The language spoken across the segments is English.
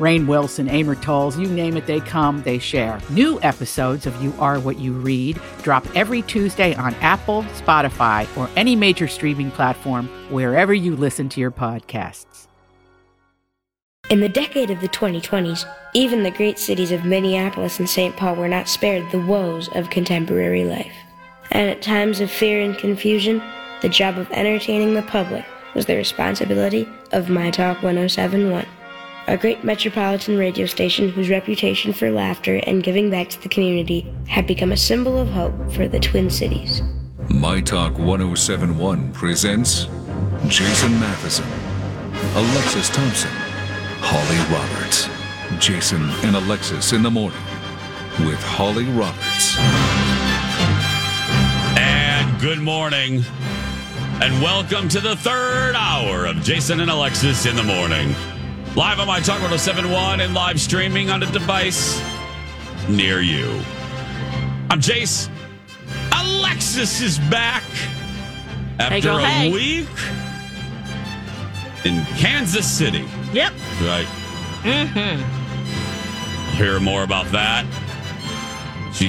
Rainn Wilson, Amor Towles, you name it, they come, they share. New episodes of You Are What You Read drop every Tuesday on Apple, Spotify, or any major streaming platform wherever you listen to your podcasts. In the decade of the 2020s, even the great cities of Minneapolis and St. Paul were not spared the woes of contemporary life. And at times of fear and confusion, the job of entertaining the public was the responsibility of My Talk 1071, a great metropolitan radio station whose reputation for laughter and giving back to the community had become a symbol of hope for the Twin Cities. My Talk 1071 presents Jason Matheson, Alexis Thompson, Holly Roberts. Jason and Alexis in the morning with Holly Roberts. And good morning. And welcome to the third hour of Jason and Alexis in the morning. Live on my Talk 1071 and live streaming on a device near you. I'm Jace. Alexis is back after Joe, a hey. week in Kansas City. Yep. Right. Mm-hmm. Hear more about that. She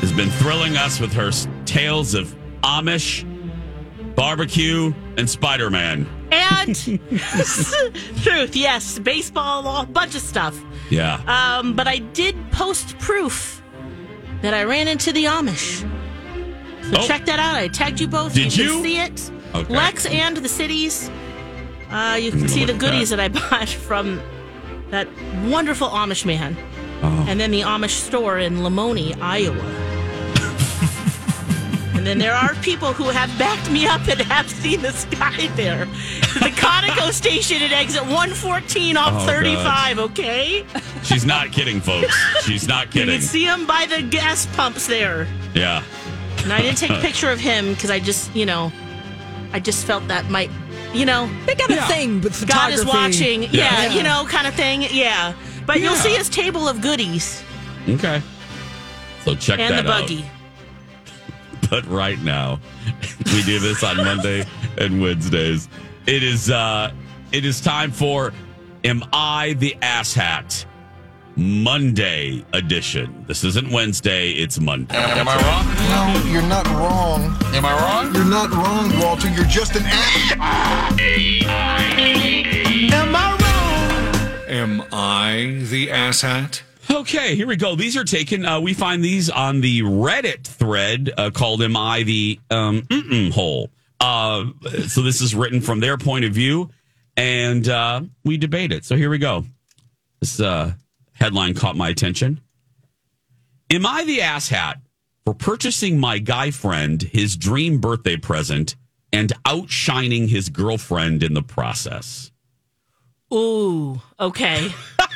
has been thrilling us with her tales of Amish, barbecue, and Spider Man. And truth, yes, baseball, a bunch of stuff. Yeah. Um, but I did post proof that I ran into the Amish. So Oh. check that out. I tagged you both. Did you? you? Can see it. Okay. Lex and the cities. Uh, you can see the goodies that. that. I bought from that wonderful Amish man. Oh. And then the Amish store in Lamoni, Iowa. And there are people who have backed me up and have seen the guy there. The Conoco station at exit 114 off Oh, God. 35, okay? She's not kidding, folks. She's not kidding. You can see him by the gas pumps there. Yeah. And I didn't take a picture of him because I just, you know, I just felt that might, you know, They got a thing with God is watching. Yeah, Yeah. you know, kind of thing. Yeah. But you'll see his table of goodies Okay. So check that out. and that the out. Buggy. But right now, we do this on Monday and Wednesdays. It is uh it is time for Am I the Asshat? Monday edition. This isn't Wednesday, it's Monday. Am I wrong? No, you're not wrong. Am I wrong? You're not wrong, Walter. You're just an ass. Am I wrong? Am I the asshat? Okay, here we go. These are taken. Uh, we find these on the Reddit thread uh, called "Am I the um, hole?" Uh, so this is written from their point of view, and uh, we debate it. So here we go. This uh, headline caught my attention. Am I the asshat for purchasing my guy friend his dream birthday present and outshining his girlfriend in the process? Ooh, okay.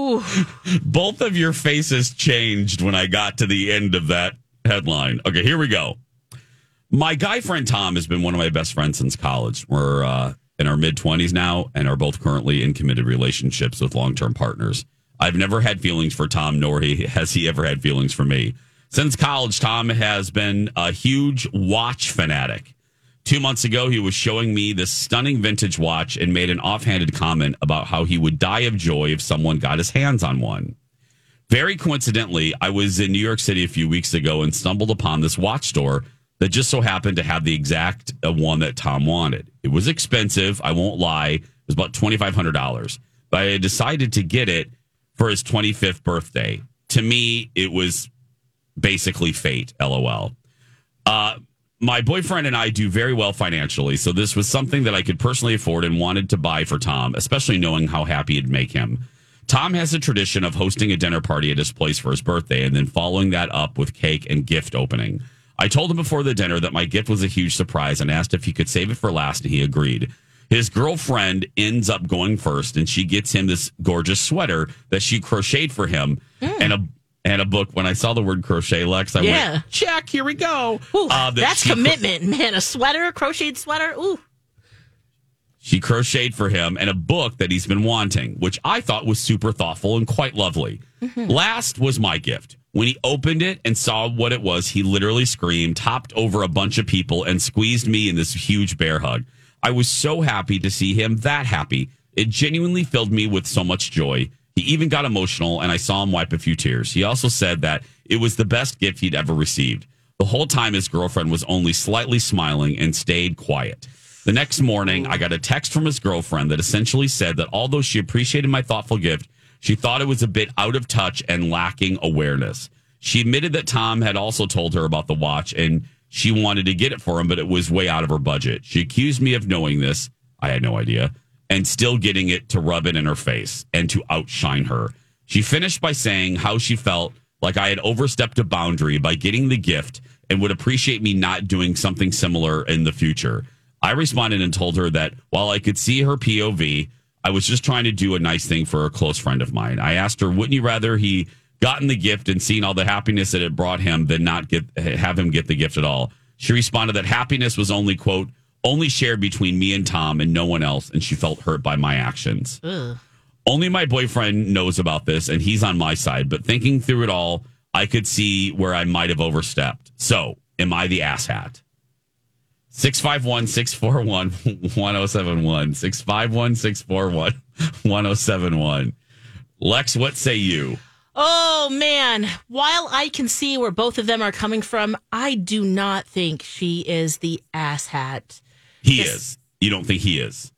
Both of your faces changed when I got to the end of that headline. Okay, here we go. My guy friend Tom has been one of my best friends since college. We're uh, in our mid 20s now and are both currently in committed relationships with long term partners. I've never had feelings for Tom, nor he, has he ever had feelings for me. Since college, Tom has been a huge watch fanatic. Two months ago, he was showing me this stunning vintage watch and made an offhanded comment about how he would die of joy if someone got his hands on one. Very coincidentally, I was in New York City a few weeks ago and stumbled upon this watch store that just so happened to have the exact uh, one that Tom wanted. It was expensive, I won't lie. It was about $2,500. But I decided to get it for his 25th birthday. To me, it was basically fate, lol. Uh, my boyfriend and I do very well financially, so this was something that I could personally afford and wanted to buy for Tom, especially knowing how happy it'd make him. Tom has a tradition of hosting a dinner party at his place for his birthday and then following that up with cake and gift opening. I told him before the dinner that my gift was a huge surprise and asked if he could save it for last, and he agreed. His girlfriend ends up going first, and she gets him this gorgeous sweater that she crocheted for him hmm. and a and a book. When I saw the word crochet, Lex, I Yeah. went, check, here we go. Ooh, Uh, that that's commitment, man. A sweater, a crocheted sweater. Ooh. She crocheted for him and a book that he's been wanting, which I thought was super thoughtful and quite lovely. Last was my gift. When he opened it and saw what it was, he literally screamed, hopped over a bunch of people, and squeezed me in this huge bear hug. I was so happy to see him that happy. It genuinely filled me with so much joy. He even got emotional, and I saw him wipe a few tears. He also said that it was the best gift he'd ever received. The whole time, his girlfriend was only slightly smiling and stayed quiet. The next morning, I got a text from his girlfriend that essentially said that although she appreciated my thoughtful gift, she thought it was a bit out of touch and lacking awareness. She admitted that Tom had also told her about the watch and she wanted to get it for him, but it was way out of her budget. She accused me of knowing this. I had no idea. And still getting it to rub it in her face and to outshine her. She finished by saying how she felt like I had overstepped a boundary by getting the gift and would appreciate me not doing something similar in the future. I responded and told her that while I could see her POV, I was just trying to do a nice thing for a close friend of mine. I asked her, wouldn't you rather he gotten the gift and seen all the happiness that it brought him than not get have him get the gift at all? She responded that happiness was only quote only shared between me and Tom and no one else, and she felt hurt by my actions. Only my boyfriend knows about this, and he's on my side. But thinking through it all, I could see where I might have overstepped. So, am I the asshat? 651 641 1071. 651 641 1071. Lex, what say you? Oh man, while I can see where both of them are coming from, I do not think she is the asshat. He Yes. is. You don't think he is?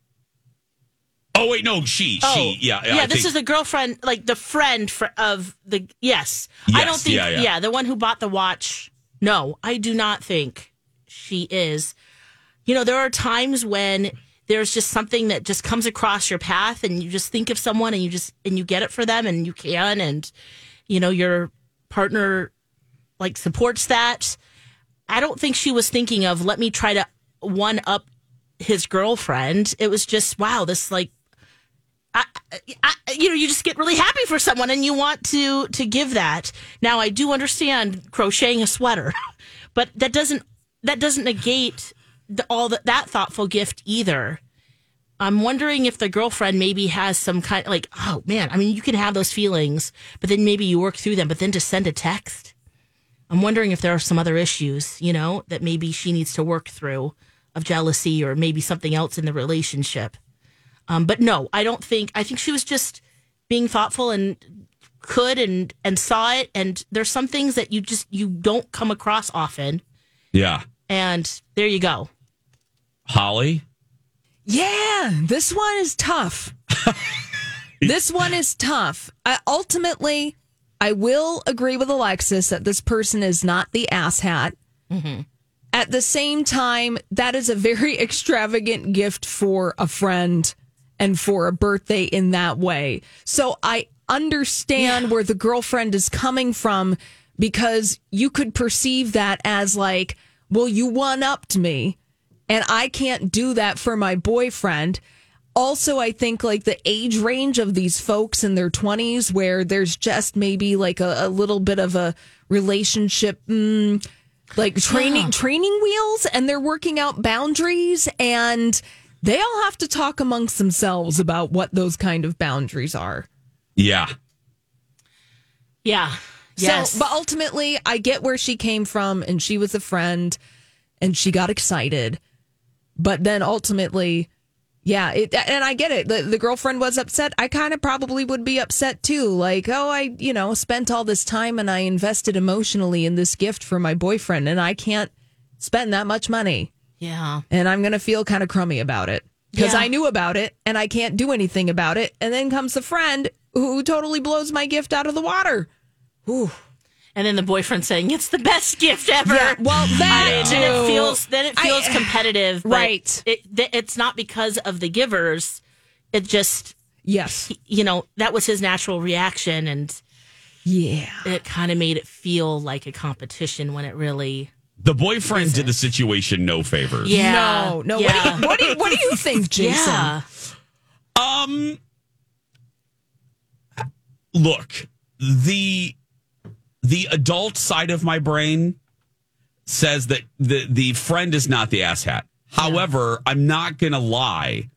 Oh, wait, no, she. Oh, she. Yeah. yeah. I this think- is the girlfriend, like the friend for, of the. Yes, I Yes, don't think. yeah, yeah. the one who bought the watch. No, I do not think she is. You know, there are times when there's just something that just comes across your path, and you just think of someone, and you just and you get it for them, and you can, and you know your partner like supports that. I don't think she was thinking of let me try to one up his girlfriend. It was just wow, this like I, I, you know, you just get really happy for someone and you want to to give that. Now, I do understand crocheting a sweater, but that doesn't that doesn't negate the, all that that thoughtful gift either. I'm wondering if the girlfriend maybe has some kind like, oh man, I mean, you can have those feelings, but then maybe you work through them, but then to send a text. I'm wondering if there are some other issues, you know, that maybe she needs to work through of jealousy or maybe something else in the relationship. Um, but no, I don't think. I think she was just being thoughtful and could and and saw it. And there's some things that you just you don't come across often. Yeah. And there you go. Holly? Yeah, this one is tough. this one is tough. I, ultimately, I will agree with Alexis that this person is not the asshat. At the same time, that is a very extravagant gift for a friend and for a birthday in that way. So I understand where the girlfriend is coming from because you could perceive that as like, well, you one upped me and I can't do that for my boyfriend. Also, I think like the age range of these folks in their 20s, where there's just maybe like a, a little bit of a relationship, mm, like training training wheels, and they're working out boundaries, and they all have to talk amongst themselves about what those kind of boundaries are. Yeah. Yeah. Yes. So, but ultimately, I get where she came from, and she was a friend, and she got excited. But then ultimately, yeah, it, and I get it. The, the girlfriend was upset. I kind of probably would be upset too. Like, oh, I, you know, spent all this time and I invested emotionally in this gift for my boyfriend, and I can't spend that much money. yeah. And I'm going to feel kind of crummy about it because Yeah. I knew about it and I can't do anything about it. And then comes the friend who totally blows my gift out of the water. Ooh. And then the boyfriend saying it's the best gift ever. Yeah, well, that I mean, then it feels then it I- feels competitive, but Right. It, it's not because of the givers. It just Yes. you know that was his natural reaction, and Yeah. it kind of made it feel like a competition when it really. The boyfriend did the situation no favors. Yeah. No, no. Yeah. What, do you, what, do you, what do you think, Jason? Yeah. Um, look, the the adult side of my brain says that the the friend is not the asshat. However, I'm not gonna lie.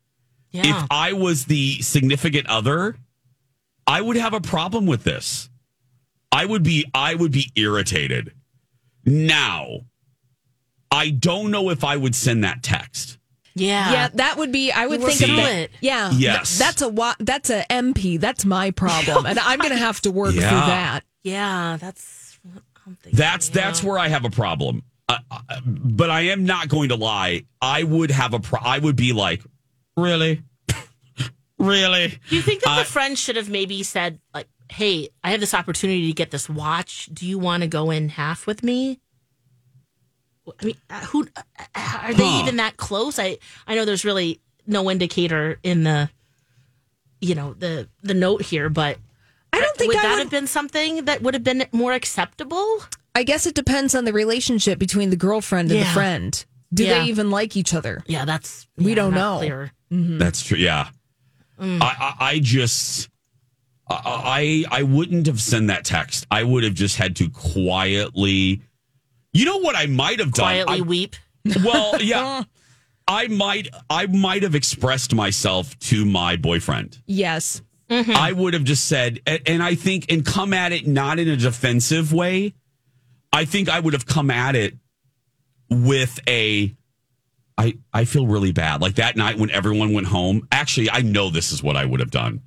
Yeah. If I was the significant other, I would have a problem with this. I would be I would be irritated. Now, I don't know if I would send that text. yeah. Yeah, that would be. I would think work of that. it. Yeah, Yes. th- that's a wa- that's a MP. That's my problem, and I'm going to have to work Yeah. through that. Yeah. That's. what I'm. That's that's where I have a problem. Uh, uh, but I am not going to lie. I would have a pro- I would be like, really, really. Do you think that I- the friend should have maybe said like, "Hey, I have this opportunity to get this watch. Do you want to go in half with me?" I mean, uh, who uh, are they Huh. even that close? I I know there's really no indicator in the, you know, the the note here, but I don't think would I that would- have been something that would have been more acceptable? I guess it depends on the relationship between the girlfriend and the friend. Do Yeah. they even like each other? Yeah, that's We yeah, don't not know. Clear. That's true. Yeah. Mm. I, I I just I I I wouldn't have sent that text. I would have just had to quietly. You know what I might have done? Quietly I- weep. Well, yeah. I might I might have expressed myself to my boyfriend. Yes. Mm-hmm. I would have just said, and I think, and come at it not in a defensive way. I think I would have come at it with a, I, I feel really bad. Like that night when everyone went home, actually, I know this is what I would have done.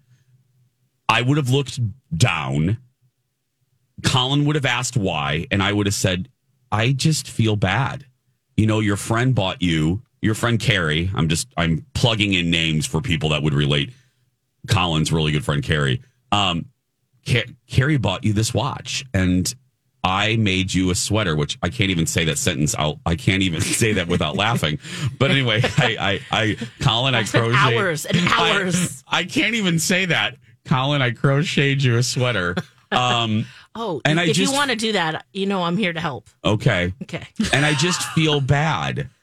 I would have looked down. Colin would have asked why, and I would have said, I just feel bad. You know, your friend bought you, your friend Carrie. I'm just, I'm plugging in names for people that would relate. Colin's really good friend Carrie. Um, Ca- Carrie bought you this watch, and I made you a sweater. Which I can't even say that sentence. I'll, I can't even say that without laughing. But anyway, I, I, I Colin, I crocheted hours and hours. I, I can't even say that. Colin, I crocheted you a sweater. Um, Oh, And I if just- you want to do that, you know I'm here to help. okay, Okay. and I just feel bad.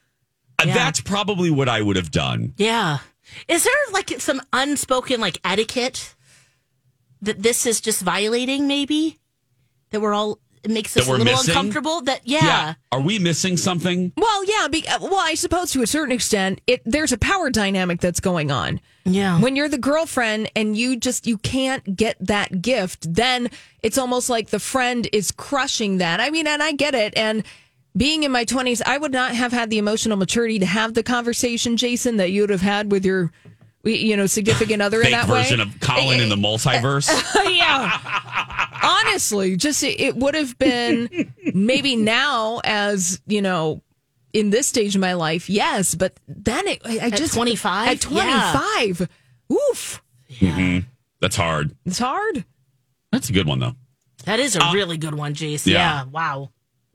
Yeah. That's probably what I would have done. Yeah. Is there like some unspoken like etiquette that this is just violating maybe? That we're all it makes us a little missing? uncomfortable? That yeah. yeah. Are we missing something? Well, yeah. Be, well, I suppose to a certain extent, it there's a power dynamic that's going on. Yeah. When you're the girlfriend and you just you can't get that gift, then it's almost like the friend is crushing that. I mean, and I get it. And being in my 20s, I would not have had the emotional maturity to have the conversation, Jason, that you would have had with your you know significant other in Fake that version way. of Colin in the multiverse. yeah. Honestly, just it, it would have been maybe now as, you know, in this stage of my life, yes, but then it, I I At just 25? At 25. Oof. That's hard. It's hard. That's a good one though. That is a Uh, really good one, Jace. yeah. Yeah. Wow.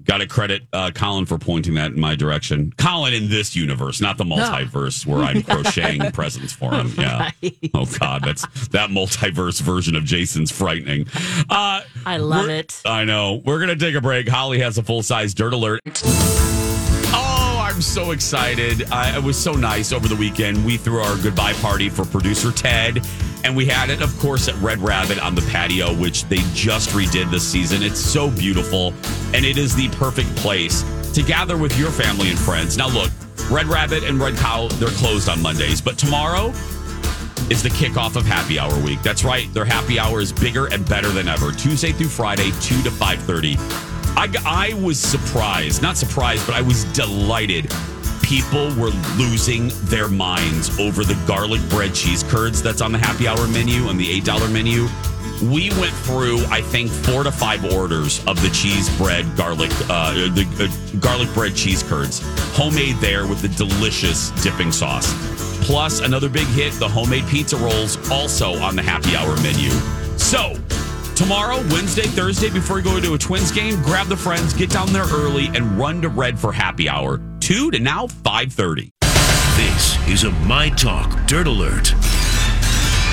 Got to credit uh, Colin for pointing that in my direction. Colin in this universe, not the multiverse where I'm crocheting presents for him. Yeah. Oh God, that's that multiverse version of Jason's frightening. Uh, I love it. I know. We're gonna take a break. Holly has a full size dirt alert. I'm so excited. I, it was so nice over the weekend. We threw our goodbye party for producer Ted, and we had it, of course, at Red Rabbit on the patio, which they just redid this season. It's so beautiful, and it is the perfect place to gather with your family and friends. Now, look, Red Rabbit and Red Cow, they're closed on Mondays, but tomorrow is the kickoff of happy hour week. That's right. Their happy hour is bigger and better than ever. Tuesday through Friday, 2 to 5.30. I, I was surprised, not surprised, but I was delighted. People were losing their minds over the garlic bread cheese curds that's on the happy hour menu and the $8 menu. We went through, I think, four to five orders of the cheese bread garlic, uh, the uh, garlic bread cheese curds, homemade there with the delicious dipping sauce. Plus, another big hit, the homemade pizza rolls, also on the happy hour menu. So, Tomorrow, Wednesday, Thursday, before you go to a Twins game, grab the friends, get down there early, and run to Red for happy hour. Two to now five thirty. This is a My Talk Dirt Alert.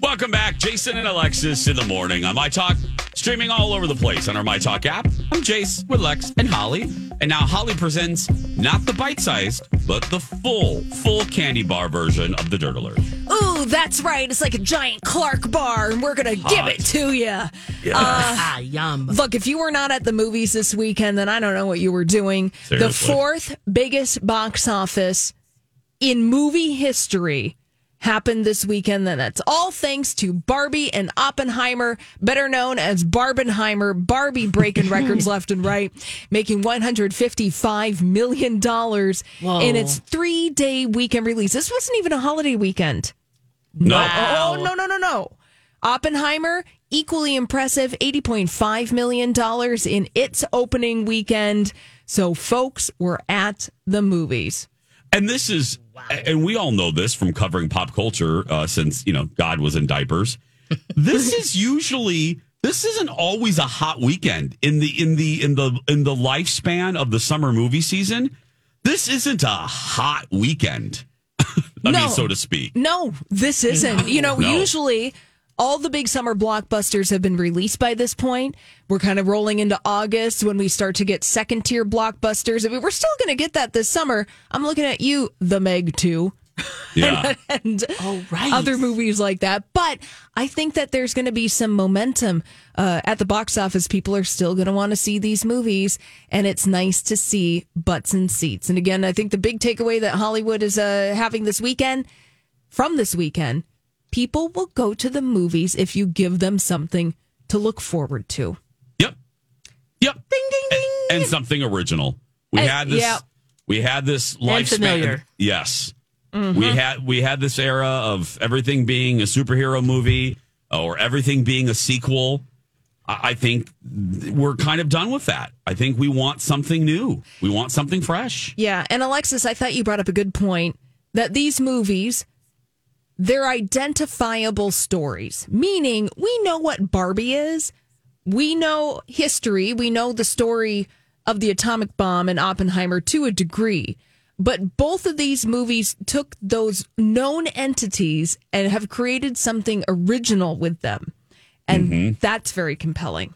Welcome back, Jason and Alexis in the morning on My Talk, streaming all over the place on our My Talk app. I'm Jace with Lex and Holly. And now Holly presents not the bite sized, but the full, full candy bar version of the Dirt Alert. Ooh, that's right. It's like a giant Clark bar, and we're going to give it to you. ah, yum. Look, if you were not at the movies this weekend, then I don't know what you were doing. The fourth biggest box office in movie history happened this weekend. And that's all thanks to Barbie and Oppenheimer, better known as Barbenheimer. Barbie breaking records left and right, making $155 million Whoa. in its three day weekend release. This wasn't even a holiday weekend. No. Wow. Oh, no, no, no, no. Oppenheimer, equally impressive, $80.5 million in its opening weekend. So folks were at the movies. And this is, and we all know this from covering pop culture uh, since, you know, God was in diapers. this is usually. This isn't always a hot weekend in the in the in the in the lifespan of the summer movie season. This isn't a hot weekend. I No. mean, so to speak. No, this isn't. You know, No. usually all the big summer blockbusters have been released by this point. We're kind of rolling into August when we start to get second tier blockbusters. I mean, we're still going to get that this summer. I'm looking at you, The Meg 2. Yeah. and Oh, right. other movies like that. But I think that there's going to be some momentum uh, at the box office. People are still going to want to see these movies, and it's nice to see butts and seats. And again, I think the big takeaway that Hollywood is uh, having this weekend, from this weekend, people will go to the movies if you give them something to look forward to. Yep. Yep. Ding, ding, ding. And something original. We And- had this. yeah. We had this lifespan. familiar. Yes. Mm-hmm. We had we had this era of everything being a superhero movie or everything being a sequel. I I think we're kind of done with that. I think we want something new. We want something fresh. Yeah, and Alexis, I thought you brought up a good point that these movies they're identifiable stories, meaning we know what Barbie is. We know history, we know the story of the atomic bomb and Oppenheimer to a degree. But both of these movies took those known entities and have created something original with them. And mm-hmm. that's very compelling.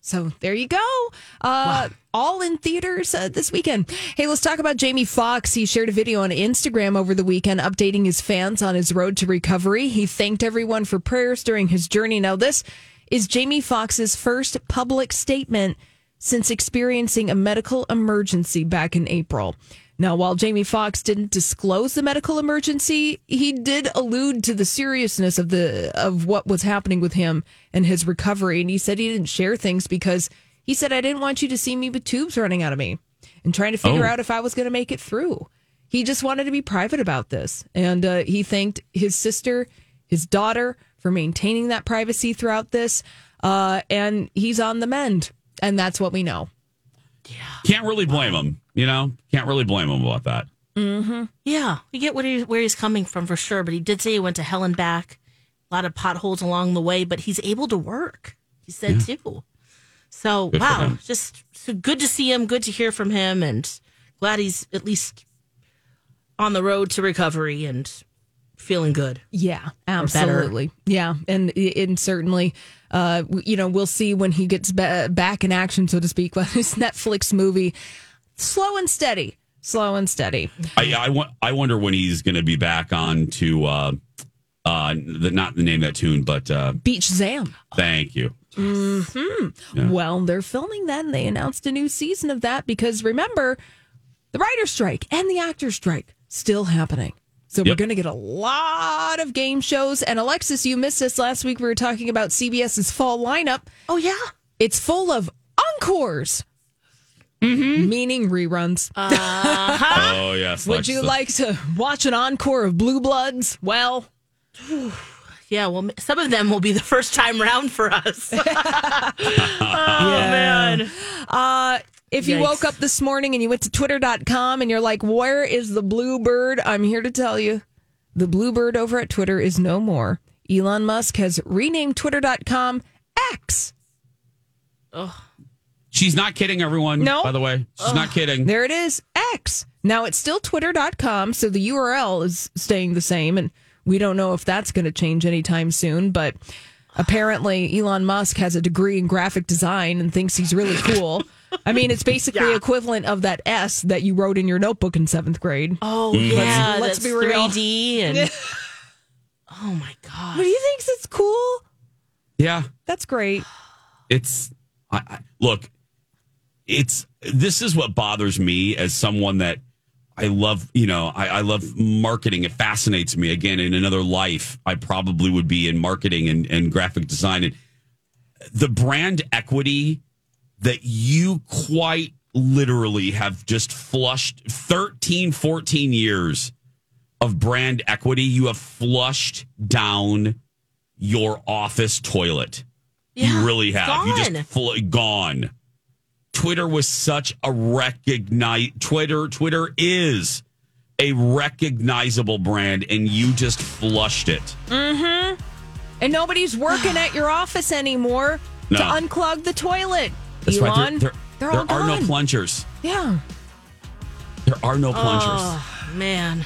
So there you go. Uh, All in theaters uh, this weekend. Hey, let's talk about Jamie Foxx. He shared a video on Instagram over the weekend updating his fans on his road to recovery. He thanked everyone for prayers during his journey. Now, this is Jamie Foxx's first public statement since experiencing a medical emergency back in April. Now, while Jamie Foxx didn't disclose the medical emergency, he did allude to the seriousness of the of what was happening with him and his recovery. And he said he didn't share things because he said I didn't want you to see me with tubes running out of me and trying to figure Oh. out if I was going to make it through. He just wanted to be private about this, and uh, he thanked his sister, his daughter, for maintaining that privacy throughout this. Uh, and he's on the mend, and that's what we know. Can't really blame him. You know, can't really blame him about that. Yeah, we get what he, where he's coming from for sure. But he did say he went to hell and back, a lot of potholes along the way, but he's able to work. He said too. So Good wow, just so good to see him, good to hear from him, and glad he's at least on the road to recovery and feeling good. Yeah, absolutely. Yeah, and and certainly, uh, you know, we'll see when he gets ba- back in action, so to speak. But his Netflix movie, slow and steady, slow and steady. I, I, wa- I wonder when he's going to be back on to uh, uh, the, not the name of that tune, but uh, Beat Shazam. thank you. Hmm. Well, they're filming that, and they announced a new season of that because remember, the writer strike and the actor strike still happening. So we're going to get a lot of game shows. And Alexis, you missed us last week. We were talking about CBS's fall lineup. Oh yeah. It's full of encores, meaning reruns. Oh yes. Would you Lex, like to watch an encore of Blue Bloods? Well, Yeah, well, some of them will be the first time round for us. oh man. Uh, if you Yikes. woke up this morning and you went to twitter.com and you're like, where is the blue bird? I'm here to tell you the blue bird over at Twitter is no more. Elon Musk has renamed twitter.com X. She's not kidding, everyone. No. By the way, she's not kidding. There it is, X. Now it's still twitter.com, so the URL is staying the same. And we don't know if that's going to change anytime soon, but apparently Elon Musk has a degree in graphic design and thinks he's really cool. I mean, it's basically Yeah. equivalent of that S that you wrote in your notebook in seventh grade. Oh mm-hmm. yeah. let's that's be real. 3D and oh my god. What But he thinks it's cool. Yeah. That's great. it's I, I, look it's this is what bothers me as someone that i love you know I, I love marketing. It fascinates me. Again in another life i probably would be in marketing and, and graphic design. And the brand equity that you quite literally have just flushed 13 14 years of brand equity you have flushed down your office toilet. Yeah, you really have. You just fl- gone. Twitter was such a recognize. Twitter. Twitter is a recognizable brand, and you just flushed it. Mm-hmm. And nobody's working at your office anymore No. to unclog the toilet. That's Elon, right. There, there, they're there all are no gone. plungers. Yeah. There are no plungers. Oh man.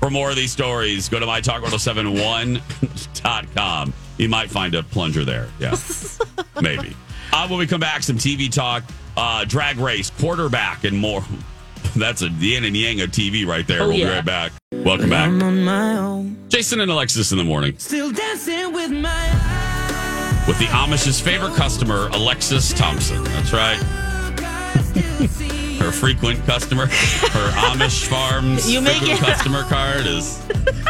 For more of these stories, go to mytalk1071.com. You might find a plunger there. Yeah, maybe. Uh, when we come back, some TV talk, uh, drag race, quarterback, and more. That's a yin and yang of TV right there. Oh, we'll be right back. Welcome back. Jason and Alexis in the morning. Still dancing with my With the Amish's favorite customer, Alexis Thompson. That's right. Her frequent customer, her Amish Farms You make frequent it- customer card is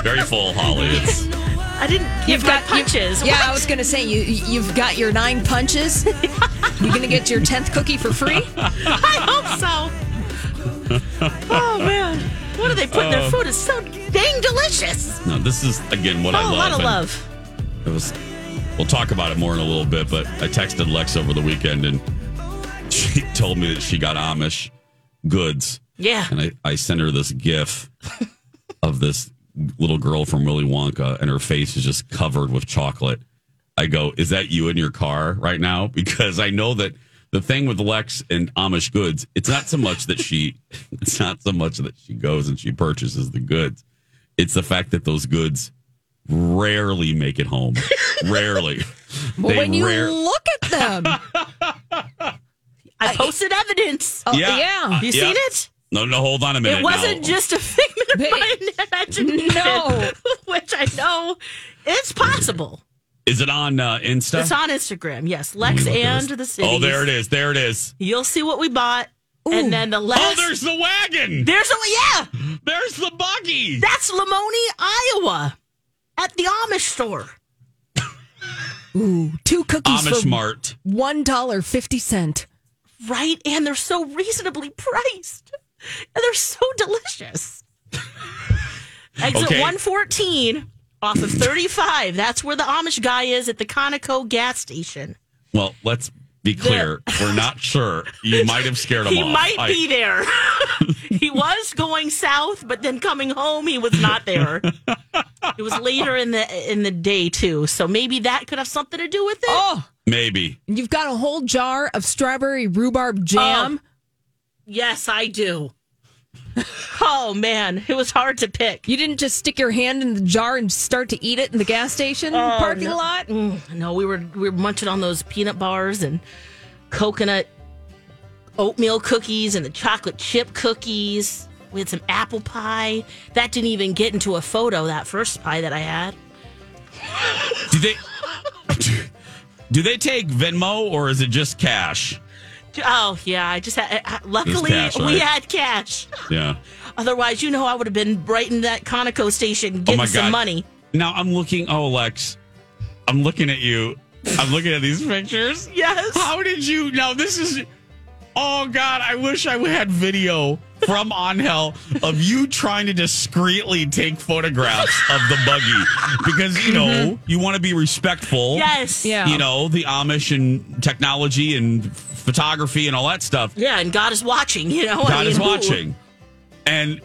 very full, Holly. It's I didn't give my punches. Yeah, I was going to say you you've got your nine punches. You're going to get your tenth cookie for free? I hope so. oh man. What do they put in their uh, food? It's so dang delicious. no, this is again what Oh, I a love. lot of love. It was. We'll talk about it more in a little bit, but I texted Lex over the weekend and she told me that she got Amish goods. Yeah. And I, I sent her this gif of this little girl from Willy Wonka, and her face is just covered with chocolate. I go, Is that you in your car right now? Because I know that the thing with Lex and Amish goods, it's not so much that she it's not so much that she goes and she purchases the goods. It's the fact that those goods rarely make it home. rarely. Well, They when you rare- look at them, I posted evidence. oh, yeah. You Yeah. seen it? No, no, hold on a minute. It wasn't now. just a figment of my imagination. No. Which I know it's possible. Is it on uh, Insta? It's on Instagram. Yes. Lex and this. the city. Oh, there it is. There it is. You'll see what we bought. And then the last. Oh, there's the wagon. There's a yeah. There's the buggy. That's Lamoni, Iowa, at the Amish store. Ooh, two cookies Amish for Mart. one dollar fifty cent. Right, and they're so reasonably priced, and they're so delicious. Exit Okay. 114 off of 35. That's where the Amish guy is at the Conoco gas station. Well, let's be clear. We're not sure. You might have scared him He off. might I- be there. he was going south, but then coming home, he was not there. it was later in the in the day too, so maybe that could have something to do with it. Oh, Maybe. you've got a whole jar of strawberry rhubarb jam. Oh. Yes, I do. oh man, it was hard to pick. You didn't just stick your hand in the jar and start to eat it in the gas station parking no. lot. Mm, no, we were we were munching on those peanut bars and coconut oatmeal cookies and the chocolate chip cookies. We had some apple pie. That didn't even get into a photo. That first pie that I had. Do they? Do they take Venmo or is it just cash? Oh yeah, I just had. uh, Luckily, cash, we right? had cash. Yeah. Otherwise, you know, I would have been right in that Conoco station getting some money. Now I'm looking. Oh, Lex, I'm looking at you. I'm looking at these pictures. Yes. How did you? Now this is. Oh God, I wish I had video from Angel of you trying to discreetly take photographs of the buggy because you know mm-hmm. you want to be respectful. Yes. Yeah. You know the Amish and technology and photography and all that stuff. Yeah, and God is watching, you know? I God is mean, watching. And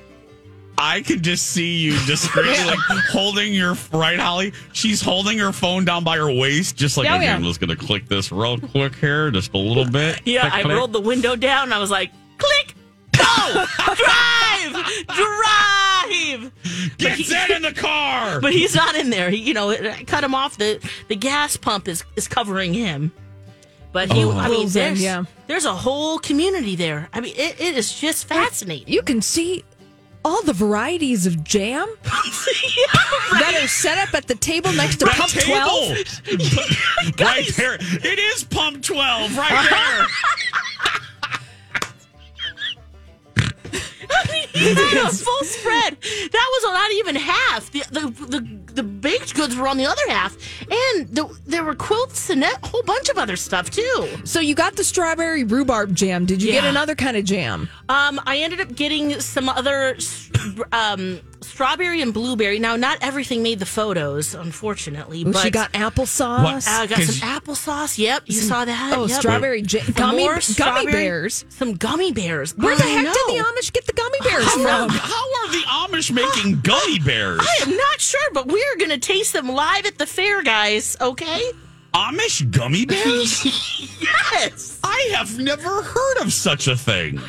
I could just see you discreetly like holding your right, Holly. She's holding her phone down by her waist, just like Oh, okay, yeah. I'm just gonna click this real quick here, just a little bit. Yeah, Click, I click. rolled the window down I was like, click, go, drive, drive. Get that in the car. But he's not in there. He, you know, I cut him off. The the gas pump is is covering him. But he, Oh. I mean, there's, yeah. there's a whole community there. I mean, it, it is just fascinating. You can see all the varieties of jam that are set up at the table next to That Pump table. 12. right there. It is pump 12 right there. Full spread. That was not even half. The, the the the baked goods were on the other half, and the, there were quilts and a whole bunch of other stuff too. So you got the strawberry rhubarb jam. Did you get another kind of jam? Um, I ended up getting some other um, strawberry and blueberry. Now, not everything made the photos, unfortunately. Ooh, but she got applesauce. What? I got some applesauce. Yep, you saw that. Oh, Yep. strawberry jam. Gummy, gummy bears. Some gummy bears. Where the heck know. did the Amish get the gummy bears How are, from? how are the Amish making gummy bears? I am not sure, but we're going to taste them live at the fair, guys. Okay? Amish gummy bears? Yes. I have never heard of such a thing.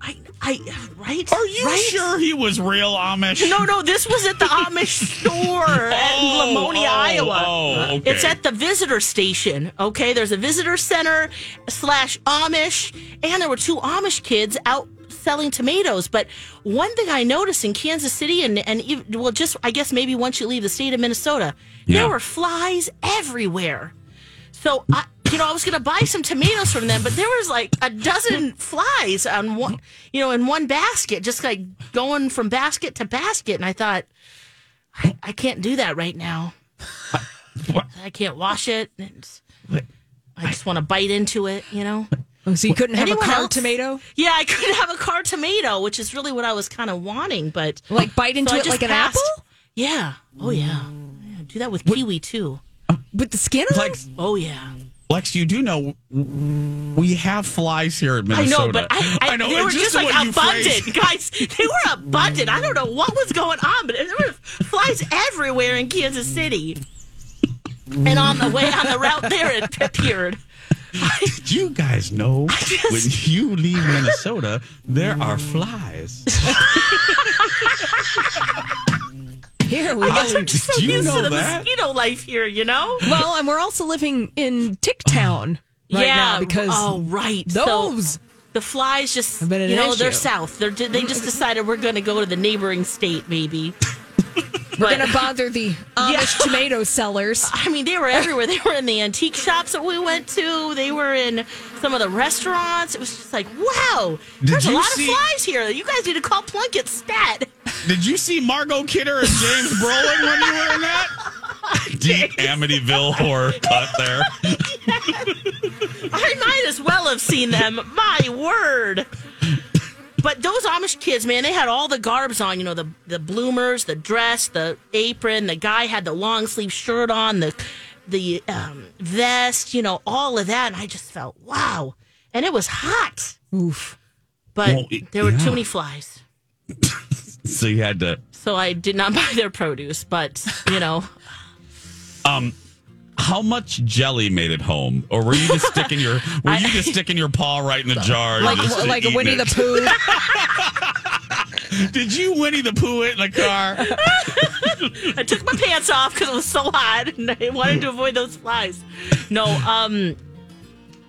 I, I, right? Are you right? sure he was real Amish? No, no, this was at the Amish store at Oh, Lamonia, oh, Iowa. oh, okay. It's at the visitor station. Okay, there's a visitor center slash Amish, and there were two Amish kids out selling tomatoes. But one thing I noticed in Kansas City, and and well, just I guess maybe once you leave the state of Minnesota, Yeah. there were flies everywhere. So I, you know, I was gonna buy some tomatoes from them, but there was like a dozen flies on one, you know, in one basket, just like going from basket to basket. And I thought, I, I can't do that right now. What? I can't wash it. It's- I just want to bite into it, you know. Oh, so you couldn't have Anyone a car else? tomato? Yeah, I couldn't have a car tomato, which is really what I was kind of wanting, but Like bite into So it just like an passed. apple? Yeah. Oh yeah. yeah. Do that with kiwi too. Uh, with the skin on? Like, Oh yeah. Lex, you do know we have flies here in I know, but I, I, know, they were just, the like abundant, guys. They were abundant. I don't know what was going on, but there were flies everywhere in Kansas City. And on the way on the route there, it appeared. Did you guys know just- when you leave Minnesota, there are flies? Here we Holly, go. I'm just so did you used know to the that? mosquito life here, you know? Well, and we're also living in Ticktown right yeah. now because oh, right. So- those. the flies just, Have been an you know, they're south. They're, they just decided we're going to go to the neighboring state, maybe. We're going to bother the Amish Yeah. tomato sellers. I mean, they were everywhere. They were in the antique shops that we went to. They were in some of the restaurants. It was just like, wow, Did there's a lot see- of flies here. You guys need to call Plunkett Stat. Did you see Margot Kidder and James Brolin when you were in that? Deep Amityville horror cut there. I might as well have seen them. My word. But those Amish kids, man, they had all the garbs on. You know, the the bloomers, the dress, the apron. The guy had the long sleeve shirt on, the the um, vest. You know, all of that. And I just felt wow. And it was hot, Oof. but Well, it- there were yeah. too many flies. So you had to. So I did not buy their produce. But you know, Um, how much jelly made it home, or were you just sticking your were you just sticking your paw right in the jar? Like like Winnie it? the Pooh. Did you Winnie the Pooh it in the car? I took my pants off because it was so hot and I wanted to avoid those flies. No, um,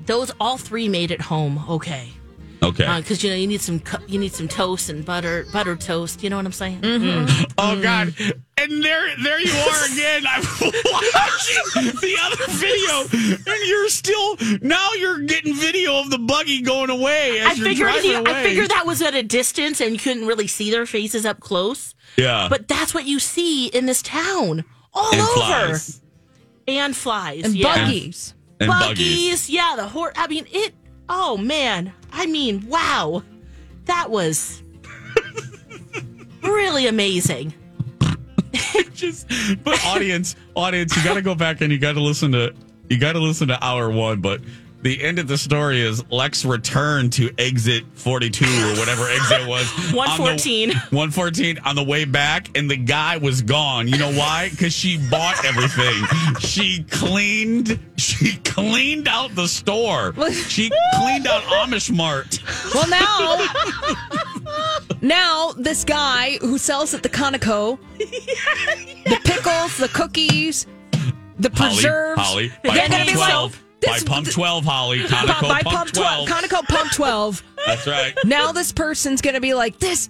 those all three made it home. Okay. Okay. Uh, because you know you need some co- you need some toast and butter butter toast. You know what I'm saying? Mm. Oh God! Mm. And there, there you are again. I'm watching the other video, and you're still now. You're getting video of the buggy going away as I you're figured driving he, away. I figured that was at a distance and you couldn't really see their faces up close. Yeah, But that's what you see in this town all and over. flies And flies. And yeah. buggies. and buggies. buggies. Yeah, the horse. I mean, it. Oh man. I mean, wow. That was really amazing. Just, but audience, audience, you got to go back and you got to listen to you got to listen to hour one. But the end of the story is Lex returned to exit forty two or whatever exit it was. 114. One fourteen on the way back, and the guy was gone. You know why? Because she bought everything. she cleaned. She cleaned out the store. She cleaned out Amish Mart. Well, now, now this guy who sells at the Conoco, the pickles, the cookies, the preserves, Holly, Holly, they're gonna be like. By pump twelve, Holly. Conoco by pump, pump twelve. Conoco pump twelve. That's right. Now this person's gonna be like this.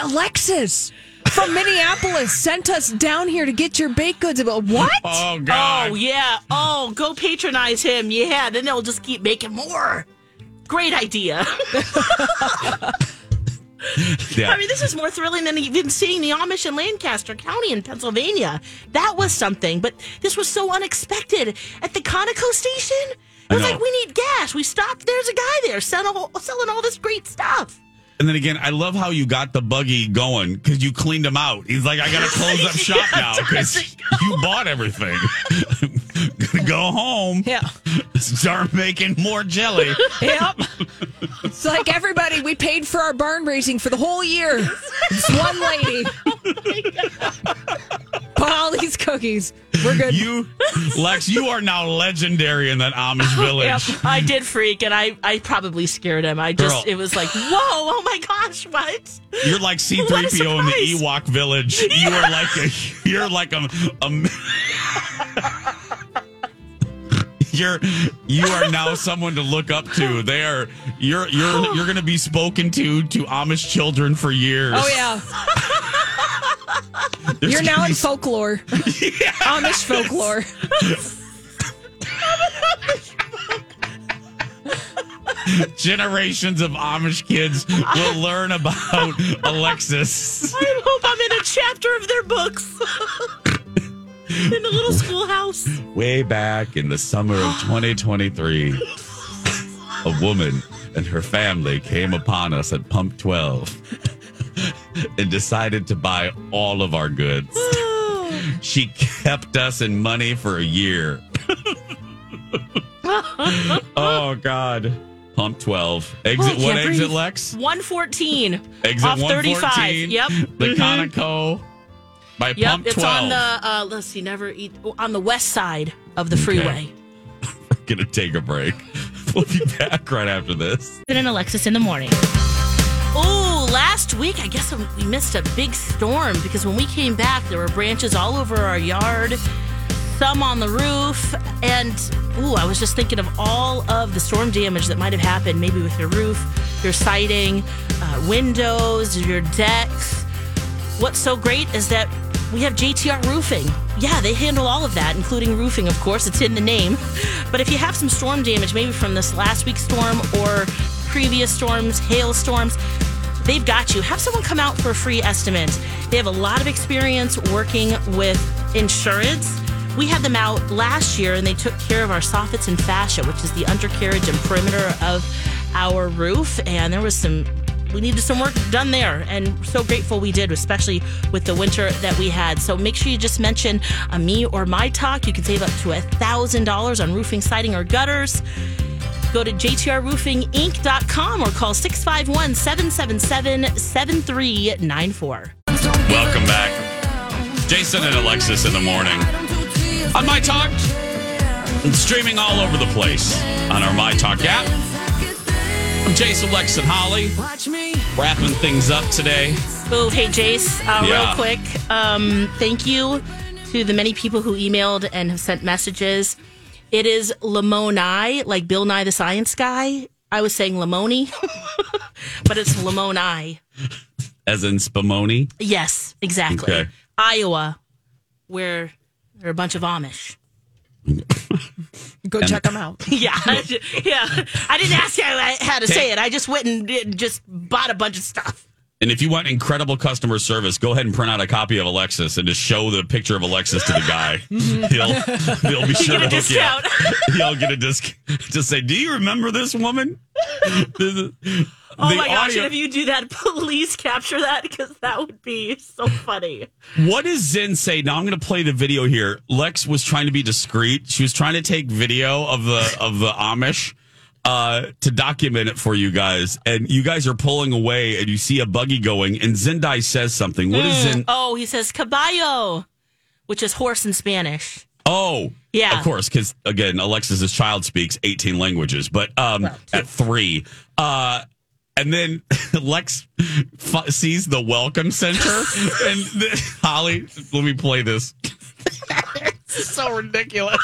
Alexis from Minneapolis sent us down here to get your baked goods. About what? Oh, oh God. Oh yeah. Oh, go patronize him. Yeah. Then they'll just keep making more. Great idea. Yeah. I mean, this is more thrilling than even seeing the Amish in Lancaster County in Pennsylvania. That was something, but this was so unexpected. At the Conoco station, it was like, we need gas. We stopped. There's a guy there selling all, selling all this great stuff. And then again, I love how you got the buggy going because you cleaned him out. He's like, I got to close up shop Yeah, now because you bought everything. Gonna go home. Yeah. Start making more jelly. Yep. It's like everybody, we paid for our barn raising for the whole year. It's one lady. Oh bought all these cookies. We're good. You, Lex, you are now legendary in that Amish village. Yep, I did freak, and I, I probably scared him. I just, Girl. it was like, whoa, oh my gosh, what? You're like What a C3PO in the. Ewok village. You are like a, you're like a, a You're you are now someone to look up to. They are you're you're you're gonna be spoken to to Amish children for years. Oh yeah. You're now in folklore. Amish folklore. generations of Amish kids will learn about Alexis. I hope I'm in a chapter of their books. in the little schoolhouse. Way back in the summer of 2023, a woman and her family came upon us at Pump 12 and decided to buy all of our goods. She kept us in money for a year. oh, God. Pump 12. Exit, Oh, what can't exit. Lex? 114. Exit off 35. Yep. The Mhm. Conoco by Yep, Pump it's on the uh, let's see, never eat on the west side of the Okay. freeway. Gonna take a break. We'll be back right after this. And Alexis in the morning. Oh, last week I guess we missed a big storm because when we came back there were branches all over our yard, some on the roof, and ooh, I was just thinking of all of the storm damage that might have happened, maybe with your roof, your siding, uh, windows, your decks. What's so great is that we have JTR Roofing. Yeah, they handle all of that, including roofing, of course. It's in the name. But if you have some storm damage, maybe from this last week's storm or previous storms, hailstorms, they've got you. Have someone come out for a free estimate. They have a lot of experience working with insurance. We had them out last year and they took care of our soffits and fascia, which is the undercarriage and perimeter of our roof. And there was some we needed some work done there and so grateful we did especially with the winter that we had so make sure you just mention uh, me or my talk you can save up to a thousand dollars on roofing siding or gutters go to jtrroofinginc.com or call 651-777-7394 Welcome back. Jason and Alexis in the morning. On My Talk. And streaming all over the place on our My Talk app. I'm Jason, Lex, and Holly. Wrapping things up today. Oh, hey, Jace, uh, Yeah. real quick. Um, thank you to the many people who emailed and have sent messages. It is Lamoni, like Bill Nye the Science Guy. I was saying Lamoni, but it's Lamoni. As in Spumoni? Yes, exactly. Okay. Iowa, where there are a bunch of Amish. Go check them out. Yeah, yeah. I didn't ask you how to say it. I just went and just bought a bunch of stuff. And if you want incredible customer service, go ahead and print out a copy of Alexis and just show the picture of Alexis to the guy. Mm-hmm. he'll, he'll be sure to hook you up. discount. He'll get a discount. Just say, "Do you remember this woman?" Oh my gosh! And if you do that, please capture that because that would be so funny. What does Zen say? Now I'm going to play the video here. Lex was trying to be discreet. She was trying to take video of the of the Amish uh, to document it for you guys, and you guys are pulling away, and you see a buggy going, and Zendai says something. What is Zen? Oh, he says caballo, which is horse in Spanish. Oh, Yeah. of course, because again, Alexis's child speaks 18 languages, but um, at three, uh, and then Lex f- sees the welcome center, and the, Holly, let me play this. it's so ridiculous.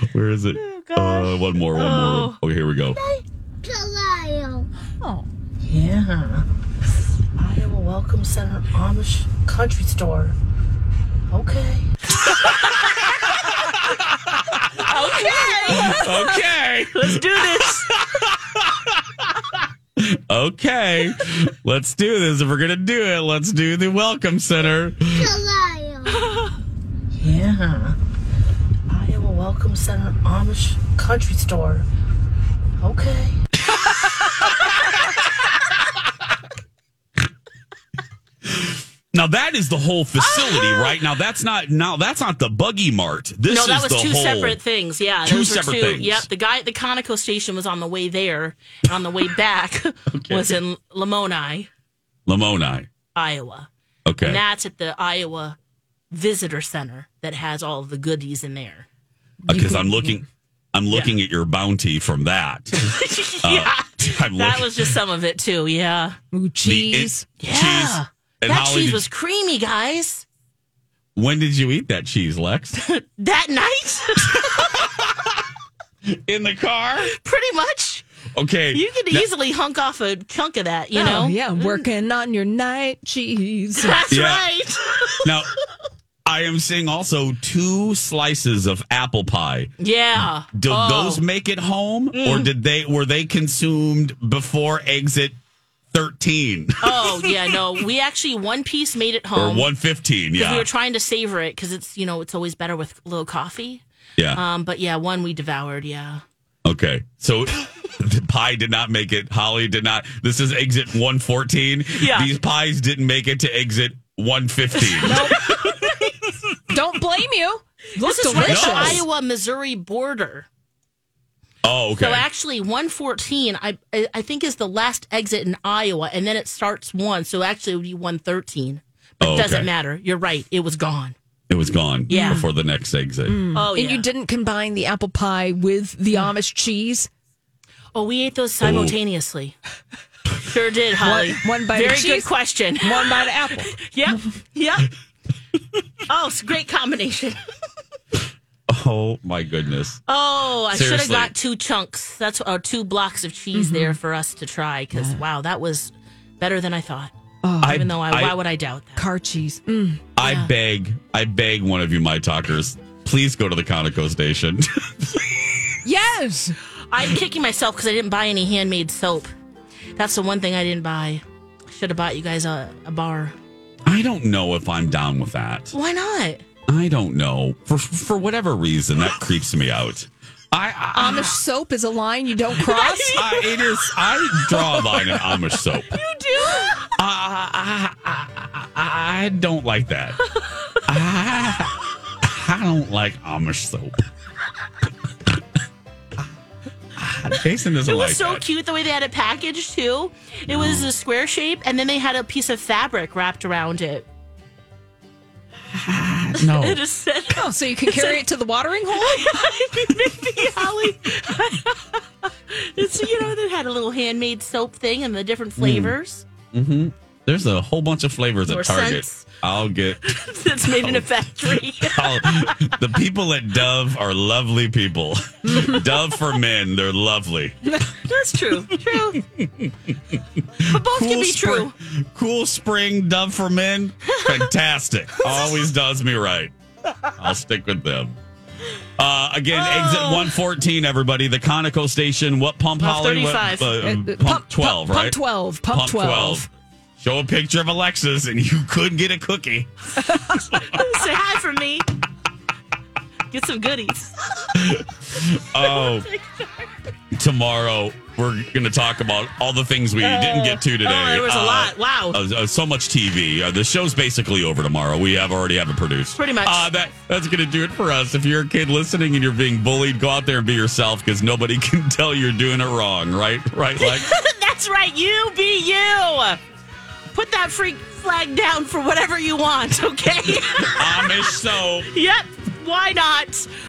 Where is it? uh, one more, one more. Okay, here we go. Oh, yeah. Iowa Welcome Center Amish Country Store. Okay. okay. Okay, Let's do this. okay, let's do this. If we're gonna do it, let's do the welcome center. Yeah. Iowa Welcome Center Amish Country Store. Okay. Now that is the whole facility, ah! right? Now that's not now that's not the buggy mart. This no, that is was the two whole, separate things. Yeah, Two those were separate two. things. Yep, the guy at the Conoco station was on the way there. On the way back was in Lamoni, Lamoni. Iowa. Okay. And that's at the Iowa Visitor Center that has all of the goodies in there. Uh, because I'm looking I'm looking at your bounty from that. Uh, yeah. I'm that was just some of it too. Yeah. Ooh, cheese. it- Yeah. cheese. And that Holly, cheese did- was creamy, guys. when did you eat that cheese, Lex? That night, In the car? pretty much. Okay. You could Now- easily hunk off a chunk of that, you Oh, know? yeah, working on your night cheese. That's Yeah. right. Now I am seeing also two slices of apple pie. yeah. Did Oh. those make it home, or did they were they consumed before exit 13? Oh, yeah, no. We actually one piece made it home. or one fifteen? Yeah, we were trying to savor it because it's you know it's always better with a little coffee. yeah. Um, but yeah, one we devoured. Yeah. Okay, so the pie did not make it. Holly did not. This is exit one fourteen. Yeah. these pies didn't make it to exit one fifteen. Don't blame you. Looks This is right at the Iowa Missouri border. Oh, okay. So actually, 114, I I I think is the last exit in Iowa, and then it starts one. So actually, it would be 113. But Oh, it doesn't okay. matter. You're right. It was gone. it was gone. Yeah. before the next exit. Mm. Oh And you didn't combine the apple pie with the mm. Amish cheese. Oh, we ate those simultaneously. Oh. Sure did, Holly. One- one bite of Very good question. One bite of apple. Yep. Yep. oh, it's a great combination. Oh my goodness. Oh, I should have Seriously. got two chunks. That's or two blocks of cheese there for us to try. Because wow, that was better than I thought. I, Even though I, I, why would I doubt that? Car cheese. Mm. I beg, I beg one of you, my talkers, please go to the Conoco station. Yes. I'm kicking myself because I didn't buy any handmade soap. That's the one thing I didn't buy. Should have bought you guys a, a bar. I don't know if I'm down with that. Why not? I don't know. For for whatever reason, that creeps me out. I, I, Amish soap is a line you don't cross. I it is. I draw a line at Amish soap. You do? I, I, I, I don't like that. I, I don't like Amish soap. Jason doesn't It was like so that. cute the way they had it packaged too. It was a square shape, and then they had a piece of fabric wrapped around it. No. It just said, Oh, so you can carry it to the watering hole? Maybe Holly. it's you know they had a little handmade soap thing and the different flavors. Mm-hmm. There's a whole bunch of flavors More at Target. scents. I'll get That's made in a factory. I'll- the people at Dove are lovely people. Dove for men, they're lovely. That's true. True. But both can be true. cool spring Dove for men, fantastic. Always does me right. I'll stick with them. Uh, again, exit Oh. 114, everybody. The Conoco station. What pump, Pump Holly? What, uh, Uh, pump, 12, pump, right? Pump 12. Pump, 12. Show a picture of Alexis and you could get a cookie. Say hi from me. Get some goodies. Oh, tomorrow we're going to talk about all the things we didn't get to today. Oh, there was a Uh, lot. Wow. uh, uh, so much TV. Uh, the show's basically over tomorrow. We have already have it produced. Pretty much. Uh, that that's going to do it for us. If you're a kid listening and you're being bullied, go out there and be yourself because nobody can tell you're doing it wrong. Right? Right? Like That's right. You be you. Put that freak flag down for whatever you want, okay? Amish so. yep. Why not?